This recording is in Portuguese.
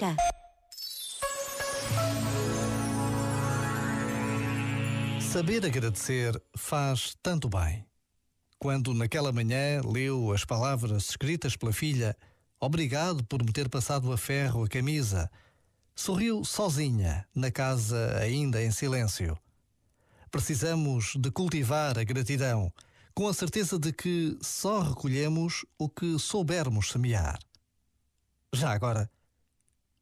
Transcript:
música. Saber agradecer faz tanto bem. Quando naquela manhã leu as palavras escritas pela filha, obrigado por me ter passado a ferro a camisa, sorriu sozinha na casa ainda em silêncio. Precisamos de cultivar a gratidão, com a certeza de que só recolhemos o que soubermos semear. Já agora,